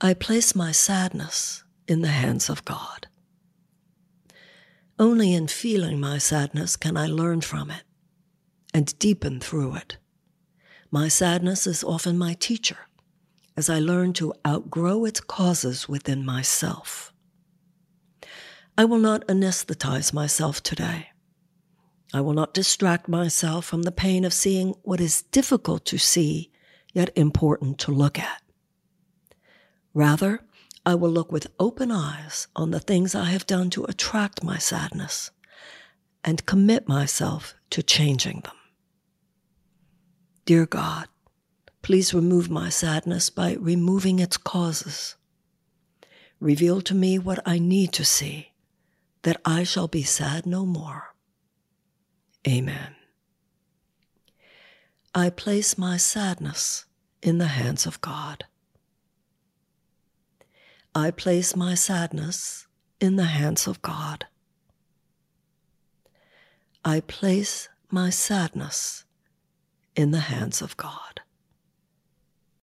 I place my sadness in the hands of God. Only in feeling my sadness can I learn from it and deepen through it. My sadness is often my teacher as I learn to outgrow its causes within myself. I will not anesthetize myself today. I will not distract myself from the pain of seeing what is difficult to see, yet important to look at. Rather, I will look with open eyes on the things I have done to attract my sadness and commit myself to changing them. Dear God, please remove my sadness by removing its causes. Reveal to me what I need to see, that I shall be sad no more. Amen. I place my sadness in the hands of God. I place my sadness in the hands of God. I place my sadness in the hands of God.